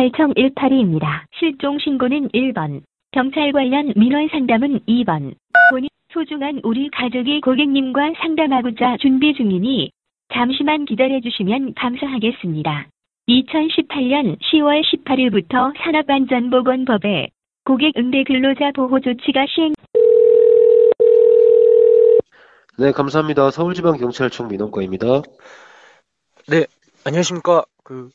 경찰청 182입니다. 실종 신고는 1번. 경찰 관련 민원 상담은 2번. 본인 소중한 우리 가족이 고객님과 상담하고자 준비 중이니 잠시만 기다려주시면 감사하겠습니다. 2018년 10월 18일부터 산업안전보건법에 고객 응대 근로자 보호 조치가 시행 네, 감사합니다. 서울지방경찰청 민원과입니다. 네, 안녕하십니까. 그,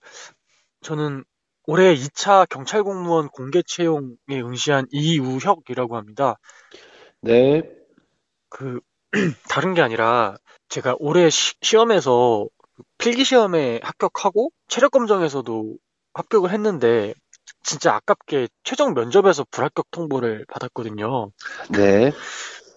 저는 올해 2차 경찰 공무원 공개 채용에 응시한 이우혁이라고 합니다. 네, 그, 다른 게 아니라 제가 올해 시, 시험에서 필기 시험에 합격하고 체력 검정에서도 합격을 했는데 진짜 아깝게 최종 면접에서 불합격 통보를 받았거든요. 네,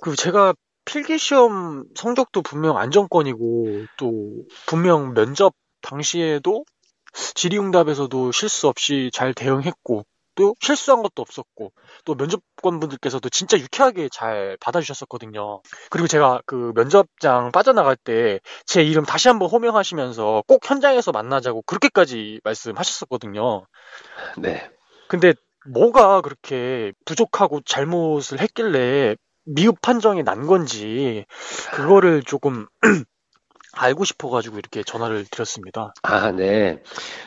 그 제가 필기 시험 성적도 분명 안정권이고 또 분명 면접 당시에도 질의응답에서도 실수 없이 잘 대응했고 또 실수한 것도 없었고 또 면접관 분들께서도 진짜 유쾌하게 잘 받아주셨었거든요. 그리고 제가 그 면접장 빠져나갈 때 제 이름 다시 한번 호명하시면서 꼭 현장에서 만나자고 그렇게까지 말씀하셨었거든요. 네. 근데 뭐가 그렇게 부족하고 잘못을 했길래 미흡 판정이 난 건지 그거를 조금 알고 싶어가지고 이렇게 전화를 드렸습니다. 아, 네.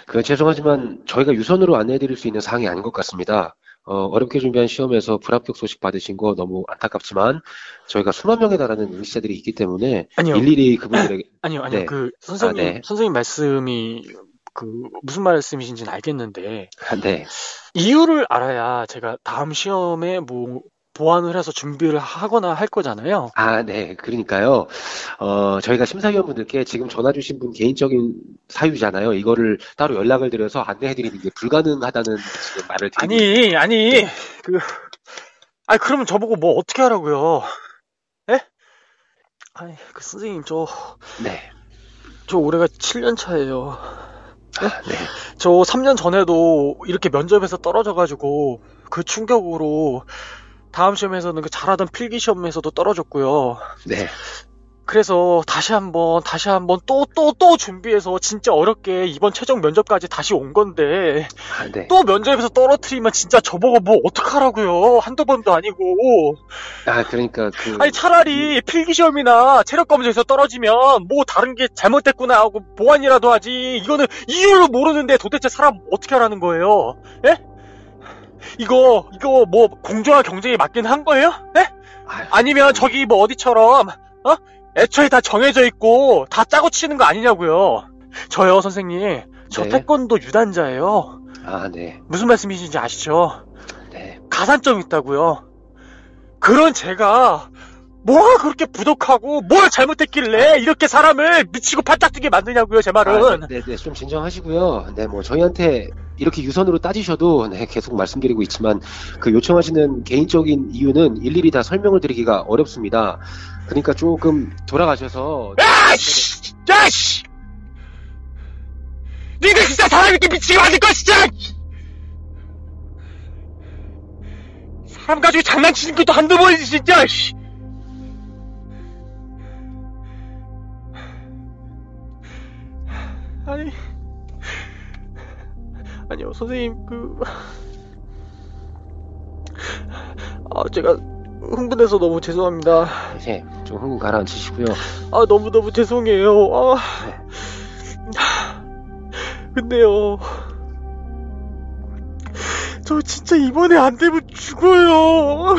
그, 죄송하지만 저희가 유선으로 안내해드릴 수 있는 사항이 아닌 것 같습니다. 어, 어렵게 준비한 시험에서 불합격 소식 받으신 거 너무 안타깝지만 저희가 수만 명에 달하는 응시자들이 있기 때문에 아니요. 일일이 그분들에게 아니요, 아니요. 네. 그 선생님 아, 네. 선생님 말씀이 그 무슨 말씀이신지는 알겠는데 아, 네. 이유를 알아야 제가 다음 시험에 뭐 보완을 해서 준비를 하거나 할 거잖아요. 아, 네. 그러니까요. 어, 저희가 심사위원분들께 지금 전화 주신 분 개인적인 사유잖아요. 이거를 따로 연락을 드려서 안내해 드리는 게 불가능하다는 지금 말을 드리고 아니, 아니, 그, 아니, 그러면 저보고 뭐 어떻게 하라고요? 예? 아니, 그 선생님, 저, 네. 저 올해가 7년 차예요. 아, 네. 저 3년 전에도 이렇게 면접에서 떨어져가지고 그 충격으로 다음 시험에서는 그 잘하던 필기 시험에서도 떨어졌고요. 네. 그래서 다시 한번, 다시 한번 또, 또, 또 준비해서 진짜 어렵게 이번 최종 면접까지 다시 온 건데, 아, 네. 또 면접에서 떨어뜨리면 진짜 저보고 뭐 어떡하라고요. 한두 번도 아니고. 아, 그러니까 그 아니 차라리 필기 시험이나 체력검정에서 떨어지면 뭐 다른 게 잘못됐구나 하고 보완이라도 하지. 이거는 이유를 모르는데 도대체 사람 어떻게 하라는 거예요? 예? 이거 이거 뭐 공정한 경쟁에 맞긴 한 거예요? 예? 아, 아니면 저기 뭐 어디처럼 어? 애초에 다 정해져 있고 다 짜고 치는 거 아니냐고요. 저요 선생님. 저 네. 태권도 유단자예요. 아, 네. 무슨 말씀이신지 아시죠? 네. 가산점 있다고요. 그런 제가 뭐가 그렇게 부족하고 뭘 잘못했길래 이렇게 사람을 미치고 팔짝 뛰게 만드냐고요, 제 말은. 아, 네, 네, 좀 진정하시고요. 네, 뭐 저희한테 이렇게 유선으로 따지셔도 네, 계속 말씀드리고 있지만 그 요청하시는 개인적인 이유는 일일이 다 설명을 드리기가 어렵습니다. 그러니까 조금 돌아가셔서 야씨! 야씨! 니들 진짜 사람 이렇게 미치게 만들 거 진짜! 사람 가지고 장난치는 것도 한두 번이지 진짜! 아니 아니요 선생님 그 아, 제가 흥분해서 너무 죄송합니다. 네, 좀 흥분 가라앉히시고요. 아, 너무 너무 죄송해요. 아. 근데요. 저 진짜 이번에 안 되면 죽어요.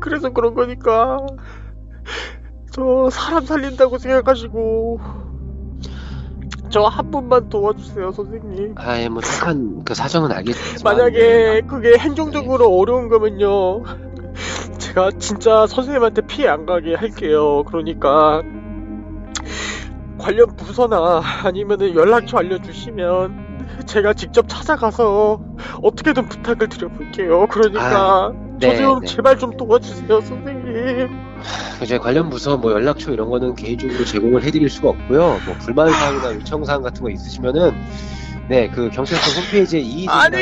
그래서 그런 거니까. 저 사람 살린다고 생각하시고. 저 한 분만 도와주세요, 선생님. 아, 예, 뭐 착한 그 사정은 알겠지만 만약에 그게 행정적으로 어려운 거면요. 제가 진짜 선생님한테 피해 안 가게 할게요. 그러니까 관련 부서나 아니면은 연락처 알려주시면 제가 직접 찾아가서 어떻게든 부탁을 드려볼게요. 그러니까 저 네, 좀 네. 제발 좀 도와주세요, 선생님. 이제 관련 부서 뭐 연락처 이런 거는 개인적으로 제공을 해드릴 수가 없고요. 뭐 불만 사항이나 요청 사항 같은 거 있으시면은 네, 그 경찰서 홈페이지에 이의 아니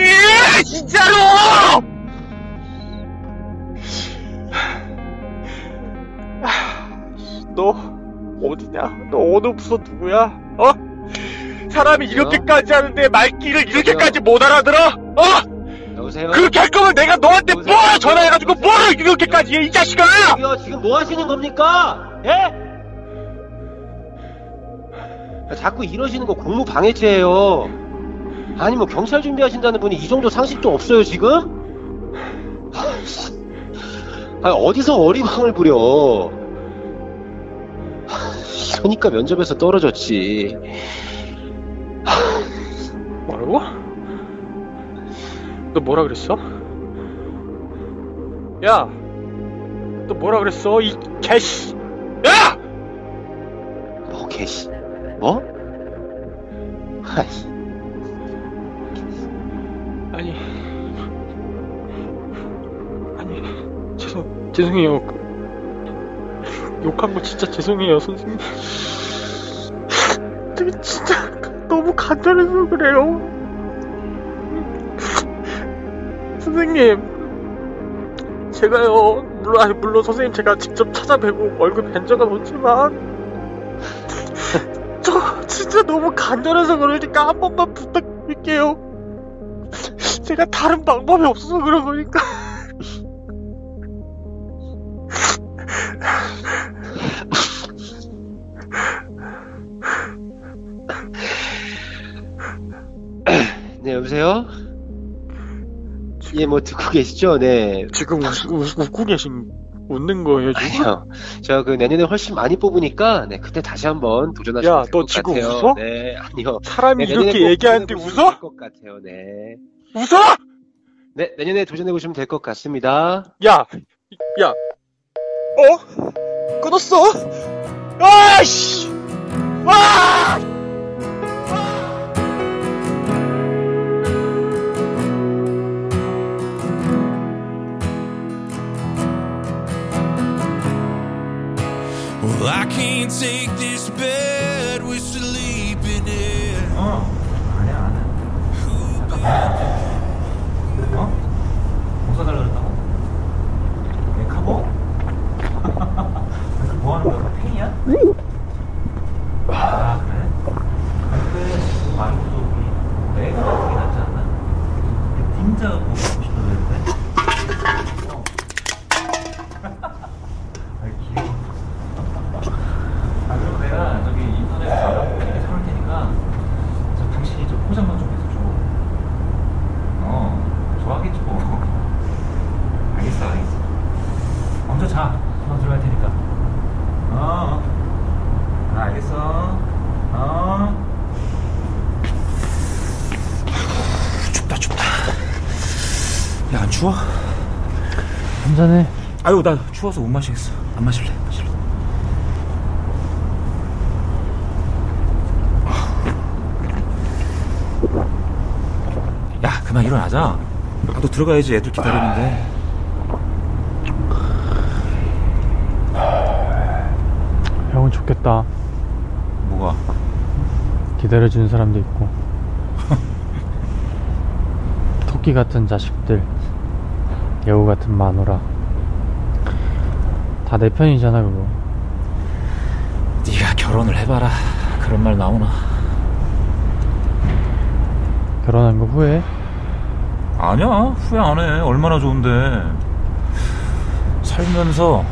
진짜로! 너 어디냐? 너 어느 부서 누구야? 어? 사람이 이렇게까지 하는데 말귀를 이렇게까지 못 알아들어? 어? 여보세요? 그렇게 할 거면 내가 너한테? 뭐 전화해가지고 뭘 이렇게까지 해, 이 자식아! 저기요, 지금 뭐 하시는 겁니까? 예? 자꾸 이러시는 거 공무 방해죄예요. 아니 뭐 경찰 준비하신다는 분이 이 정도 상식도 없어요 지금? 아 어디서 어리광을 부려? 그러니까 면접에서 떨어졌지. 뭐라고? 너 뭐라 그랬어? 야! 너 뭐라 그랬어? 이 개씨! 야! 뭐 개씨? 뭐? 아이, 아니 아니 죄송 죄송해요 그, 욕한 거 진짜 죄송해요 선생님 되게 진짜 너무 간단해서 그래요 선생님 제가요 물론 아니, 물론 선생님 제가 직접 찾아뵈고 얼굴 뵌 적은 없지만 저 진짜 너무 간단해서 그러니까 한 번만 부탁드릴게요 제가 다른 방법이 없어서 그런 거니까. 네 여보세요? 예 뭐 듣고 계시죠? 네. 지금 웃, 웃, 웃 고 계신, 웃는 거예요, 지금? 아니요. 저그 내년에 훨씬 많이 뽑으니까 네 그때 다시 한번 도전하시면 야, 될너것 지금 같아요. 웃어? 네 아니요. 사람이 네, 이렇게 꼭 얘기하는데 웃어? 될것 같아요. 네. 웃어? 네 내년에 도전해 보시면 될 것 같습니다. 야, 야, 어? 끊었어? 아이씨! 와! Can't take this bed we're sleeping in. 어, 한잔해. 아유, 나 추워서 못 마시겠어. 안 마실래, 마실래. 야, 그만 일어나자. 나도 들어가야지 애들 기다리는데. 형은 좋겠다. 뭐가? 기다려주는 사람도 있고. 토끼 같은 자식들. 여우 같은 마누라. 다 내 편이잖아, 그거. 네가 결혼을 해봐라. 그런 말 나오나? 결혼한 거 후회해? 아니야, 후회 안 해. 얼마나 좋은데. 살면서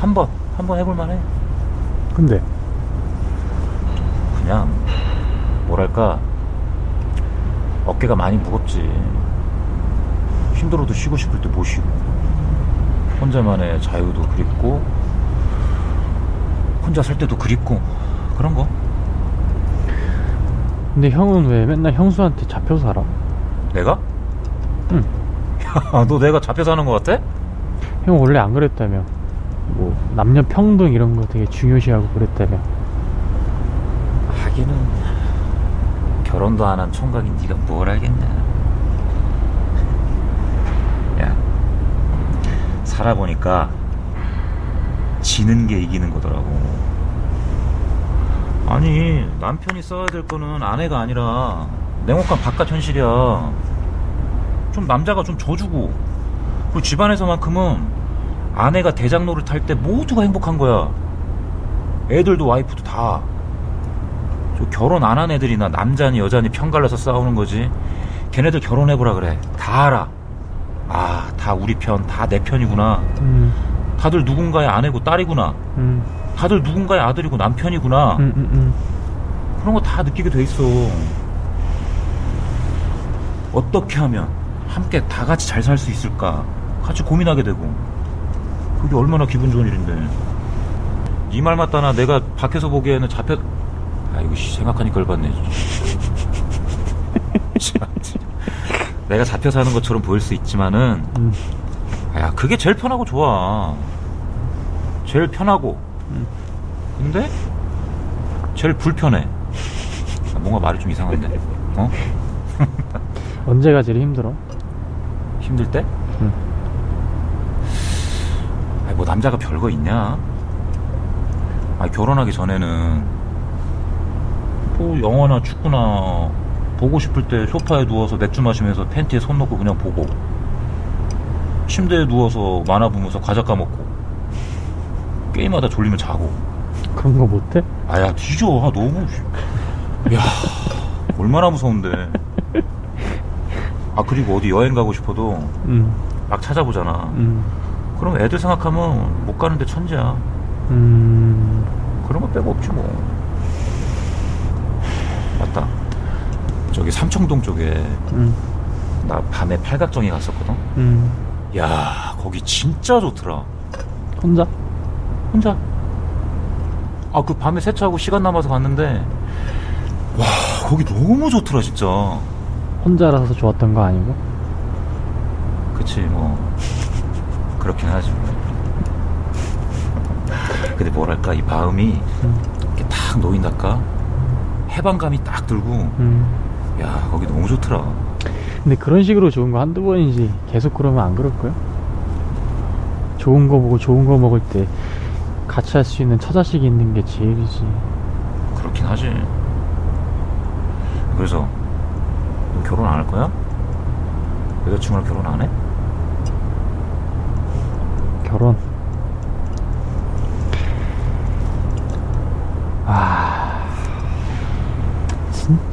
한 번, 한 번 해볼 만해. 근데, 그냥 뭐랄까 어깨가 많이 무겁지 힘들어도 쉬고 싶을 때 못 쉬고 혼자만의 자유도 그립고 혼자 살 때도 그립고 그런 거 근데 형은 왜 맨날 형수한테 잡혀 살아? 내가? 응. 야 너 내가 잡혀 사는 거 같아? 형 원래 안 그랬다며. 뭐, 남녀 평등 이런 거 되게 중요시하고 그랬다며. 하기는 결혼도 안 한 총각이 네가 뭘 알겠냐 야 살아보니까 지는 게 이기는 거더라고 아니 남편이 써야 될 거는 아내가 아니라 냉혹한 바깥 현실이야 좀 남자가 좀 져주고 그리고 집안에서만큼은 아내가 대장 노릇 할때 모두가 행복한 거야 애들도 와이프도 다좀그 결혼 안 한 애들이나 남자니 여자니 편 갈라서 싸우는 거지. 걔네들 결혼해보라 그래. 다 알아. 아, 다 우리 편, 다 내 편이구나. 음, 다들 누군가의 아내고 딸이구나. 음, 다들 누군가의 아들이고 남편이구나. 음, 음, 음. 그런 거 다 느끼게 돼 있어. 어떻게 하면 함께 다 같이 잘 살 수 있을까? 같이 고민하게 되고. 그게 얼마나 기분 좋은 일인데. 이 말 맞다나 내가 밖에서 보기에는 잡혀. 아, 이거 씨, 생각하니까 열받네. 내가 잡혀 사는 것처럼 보일 수 있지만은, 음. 야, 그게 제일 편하고 좋아. 제일 편하고. 근데, 제일 불편해. 아, 뭔가 말이 좀 이상한데. 어? 언제가 제일 힘들어? 힘들 때? 응. 아니, 뭐 남자가 별거 있냐? 아 결혼하기 전에는 뭐 영화나 축구나 보고 싶을 때 소파에 누워서 맥주 마시면서 팬티에 손 넣고 그냥 보고 침대에 누워서 만화 보면서 과자 까먹고 게임하다 졸리면 자고. 그런 거 못해? 아야 뒤져. 아, 너무 야 얼마나 무서운데. 아 그리고 어디 여행 가고 싶어도 음, 막 찾아보잖아. 음, 그럼 애들 생각하면 못 가는데 천재야. 음. 그런 거 빼고 없지 뭐 맞다 저기 삼청동 쪽에 음, 나 밤에 팔각정에 갔었거든 음. 야 거기 진짜 좋더라 혼자? 혼자 아 그 밤에 세차하고 시간 남아서 갔는데 와 거기 너무 좋더라 진짜 혼자라서 좋았던 거 아니고? 그치 뭐 그렇긴 하지 뭐. 근데 뭐랄까 이 마음이 음, 이렇게 딱 놓인달까 해방감이 딱 들고 음. 야 거기 너무 좋더라 근데 그런 식으로 좋은 거 한두 번이지 계속 그러면 안 그럴 거야? 좋은 거 보고 좋은 거 먹을 때 같이 할 수 있는 처자식이 있는 게 제일이지. 그렇긴 하지 그래서 너 결혼 안 할 거야? 여자친구랑 결혼 안 해? 결혼. 아,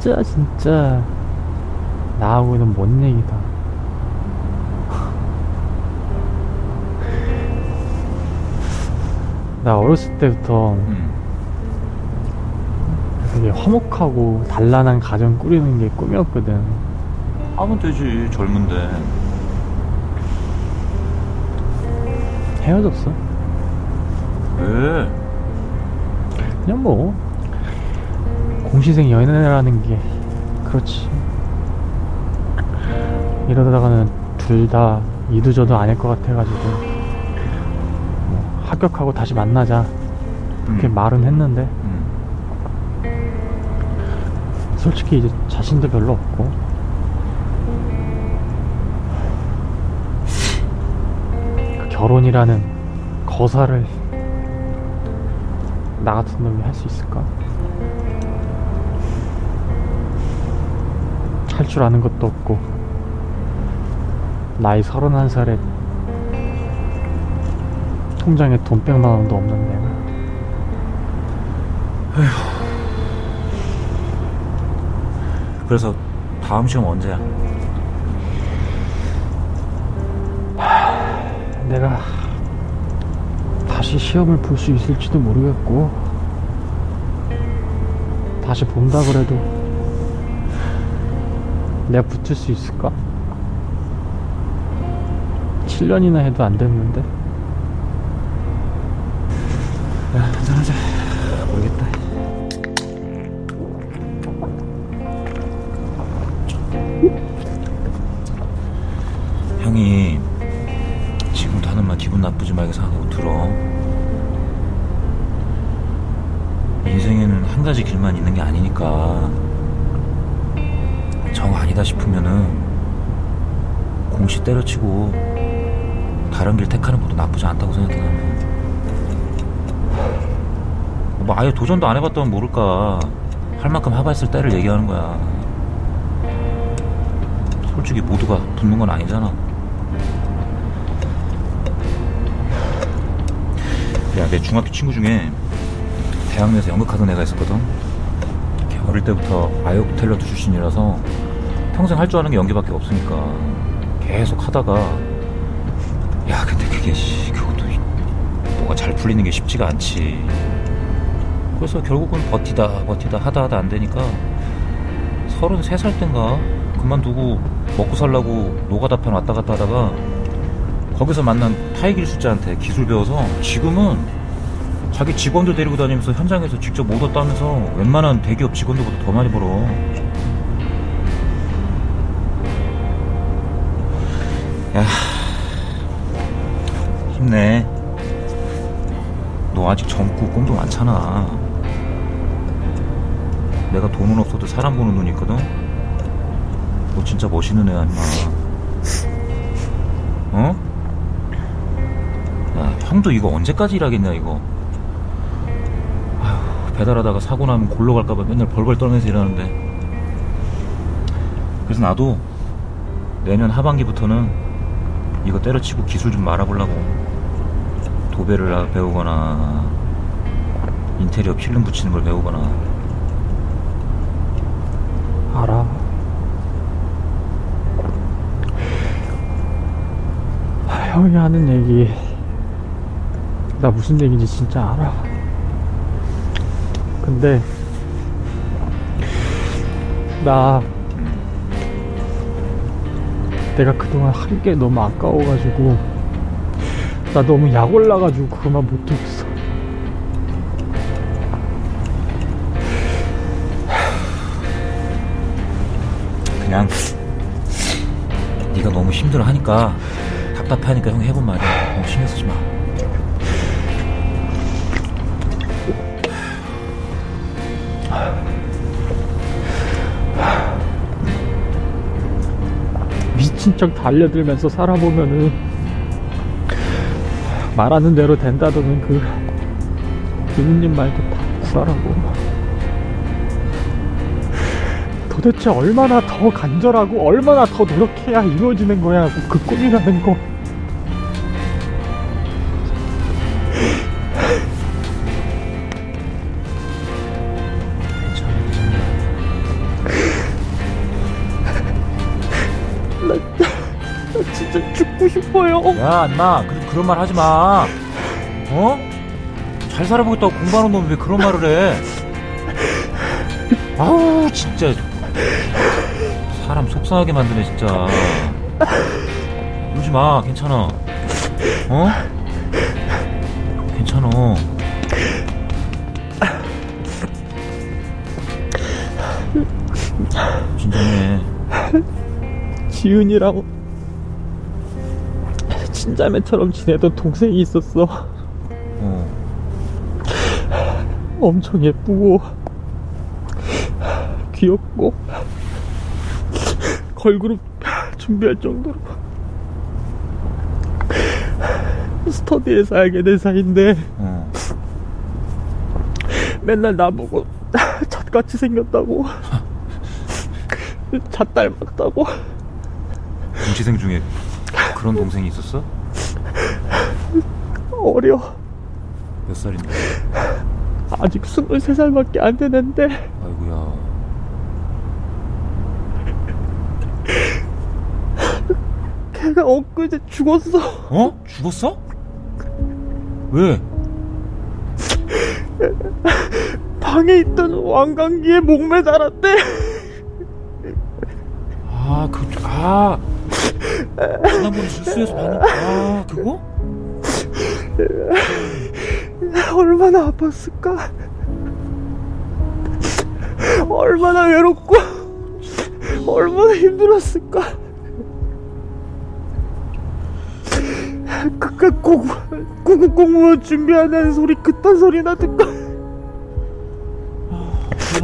진짜 진짜 나하고는 뭔 얘기다. 나 어렸을 때부터 응 되게 화목하고 단란한 가정 꾸리는 게 꿈이었거든. 하면 되지 젊은데 헤어졌어. 왜? 그냥 뭐 공시생 연애라는 게 그렇지 이러다가는 둘 다 이도저도 아닐 것 같아가지고 뭐 합격하고 다시 만나자 그렇게 응. 말은 했는데 응. 솔직히 이제 자신도 별로 없고 그 결혼이라는 거사를 나 같은 놈이 할 수 있을까? 할줄 아는 것도 없고 나이 서른한 살에 통장에 돈 백만 원도 없는 내가 그래서 다음 시험 언제야? 내가 다시 시험을 볼 수 있을지도 모르겠고 다시 본다 그래도 내가 붙을 수 있을까? 7년이나 해도 안 됐는데. 야 한잔하자. 모르겠다. 형이 지금도 하는 말 기분 나쁘지 말게 생각하고 들어. 인생에는 한 가지 길만 있는 게 아니니까. 정 아니다 싶으면은 공시 때려치고 다른 길 택하는 것도 나쁘지 않다고 생각해 나는. 뭐 아예 도전도 안 해봤다면 모를까 할 만큼 해봤을 때를 얘기하는 거야. 솔직히 모두가 붙는 건 아니잖아. 야 내 중학교 친구 중에 대학 내에서 연극하던 애가 있었거든. 어릴 때부터 아역 탤런트 출신이라서 평생 할 줄 아는 게 연기밖에 없으니까 계속 하다가 야 근데 그게 씨 그것도 이- 뭐가 잘 풀리는 게 쉽지가 않지 그래서 결국은 버티다 버티다 하다 하다 안 되니까 33살 땐가 그만두고 먹고 살라고 노가다판 왔다 갔다 하다가 거기서 만난 타이길 숫자한테 기술 배워서 지금은 자기 직원들 데리고 다니면서 현장에서 직접 모더 따면서 웬만한 대기업 직원들보다 더 많이 벌어. 야, 힘내. 너 아직 젊고 꿈도 많잖아. 내가 돈은 없어도 사람 보는 눈이 있거든. 너 진짜 멋있는 애야, 임마. 어? 야, 형도 이거 언제까지 일하겠냐, 이거. 아휴, 배달하다가 사고 나면 골로 갈까봐 맨날 벌벌 떨면서 일하는데. 그래서 나도 내년 하반기부터는 이거 때려치고 기술 좀 말아보려고. 도배를 배우거나, 인테리어 필름 붙이는 걸 배우거나. 알아. 아, 형이 하는 얘기 나 무슨 얘기인지 진짜 알아. 근데 나 내가 그동안 한 게 너무 아까워가지고 나 너무 약 올라가지고 그만 못했어. 그냥 네가 너무 힘들어 하니까 답답하니까 형이 해본 말이야. 너무 신경 쓰지 마. 미친 척 달려들면서 살아보면은 말하는 대로 된다더는 그 부모님 말도 다 구하라고. 도대체 얼마나 더 간절하고 얼마나 더 노력해야 이루어지는 거야? 그 꿈이라는 거 야, 인마, 그, 그런 말 하지 마. 어? 잘 살아보겠다고 공부하는 놈이 왜 그런 말을 해? 아우, 진짜. 사람 속상하게 만드네, 진짜. 그러지 마, 괜찮아. 어? 괜찮아. 진정해. 지은이랑 친자매처럼 지내던 동생이 있었어 어. 엄청 예쁘고 귀엽고 걸그룹 준비할 정도로 스터디에서 알게 된 사이인데 어. 맨날 나보고 잣같이 생겼다고 잣 닮았다고 동시생 중에 그런 동생이 있었어? 어려 몇 살인데? 아직 23살밖에 안 되는데 아이고야. 걔가 엊그제 죽었어 어? 죽었어? 왜? 방에 있던 왕관기에 목매 달았대 아, 그, 아. 지난번에 뉴스에서 봤는데, 아, 그거? 얼마나 아팠을까 얼마나 외롭고 얼마나 힘들었을까 그깟 고구, 구급 공무원 준비하는 소리 그딴 소리나 듣고 그럼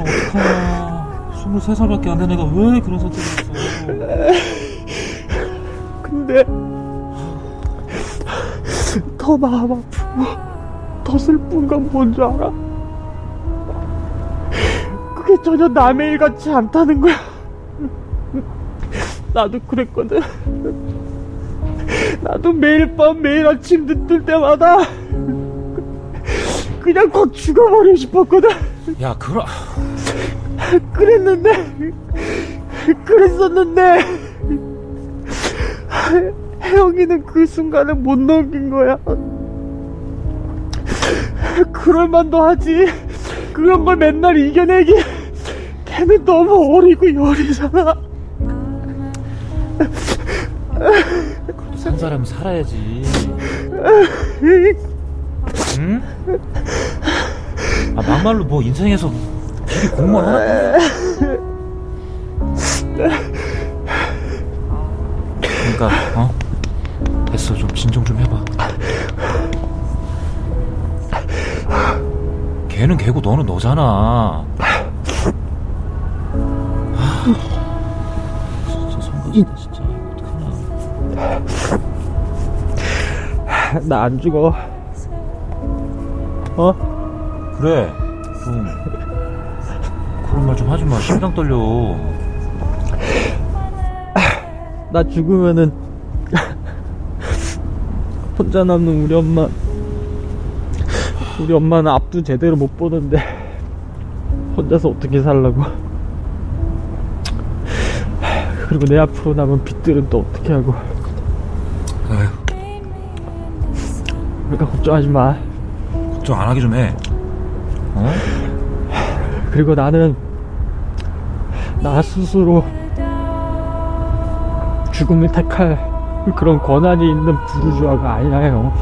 어떡하나. 23살밖에 안 된 애가 왜 그런 선택을 했어? 근데 더 마음 아프고 더 슬픈 건 뭔 줄 알아? 그게 전혀 남의 일 같지 않다는 거야. 나도 그랬거든. 나도 매일 밤 매일 아침 눈 뜰 때마다 그냥 확 죽어버리고 싶었거든. 야, 그럼. 그랬는데 그랬었는데 혜영이는 그 순간을 못 넘긴 거야 그럴 만도 하지 그런 걸 맨날 이겨내기 걔는 너무 어리고 여리잖아 산 사람은 살아야지. 응? 아 막말로 뭐 인생에서 길이 공무원 하나. 그러니까 어 됐어 좀 진정 좀 해봐. 걔는 걔고 너는 너잖아. 아, 진짜 성가시다 진짜 어떡하나. 나 안 죽어 어? 그래 좀 그런 말 좀 하지 마 심장 떨려 나 죽으면은 혼자 남는 우리 엄마. 우리 엄마는 앞도 제대로 못 보는데 혼자서 어떻게 살라고? 그리고 내 앞으로 남은 빚들은 또 어떻게 하고? 아휴. 그러니까 걱정하지 마. 걱정 안 하게 좀해. 어? 그리고 나는 나 스스로 죽음을 택할 그런 권한이 있는 부르주아가 아니라요.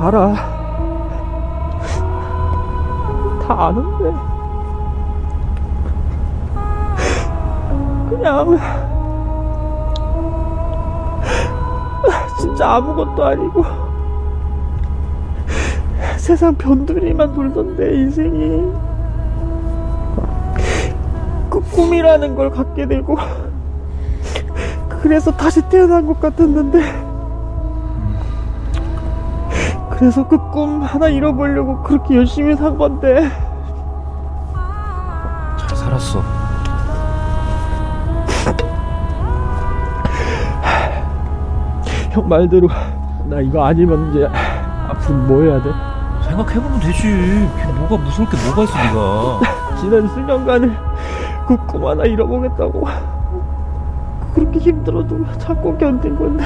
알아. 다 아는데. 그냥 진짜 아무것도 아니고 세상 변두리만 돌던데 인생이 그 꿈이라는 걸 갖게 되고 그래서 다시 태어난 것 같았는데 그래서 그 꿈 하나 잃어보려고 그렇게 열심히 산 건데. 잘 살았어. 형 말대로 나 이거 아니면 이제 앞으로 뭐 해야 돼? 생각해보면 되지. 뭐가 무서울 게 뭐가 있어 네가. 지난 수년간을 그 꿈 하나 잃어보겠다고. 그렇게 힘들어도 참고 견딘 건데.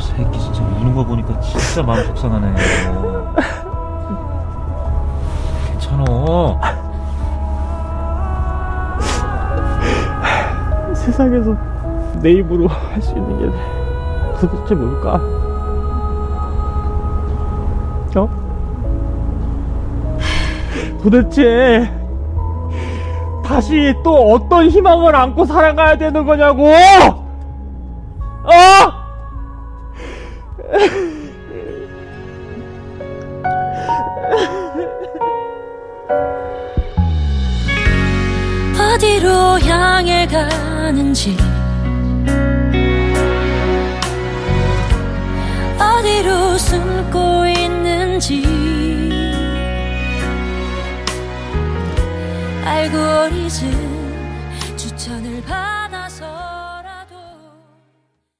새끼 진짜 우는 거 보니까 진짜 마음 속상하네 괜찮아. 세상에서 내 입으로 할 수 있는 게 도대체 뭘까? 어? 도대체 다시 또 어떤 희망을 안고 살아가야 되는 거냐고!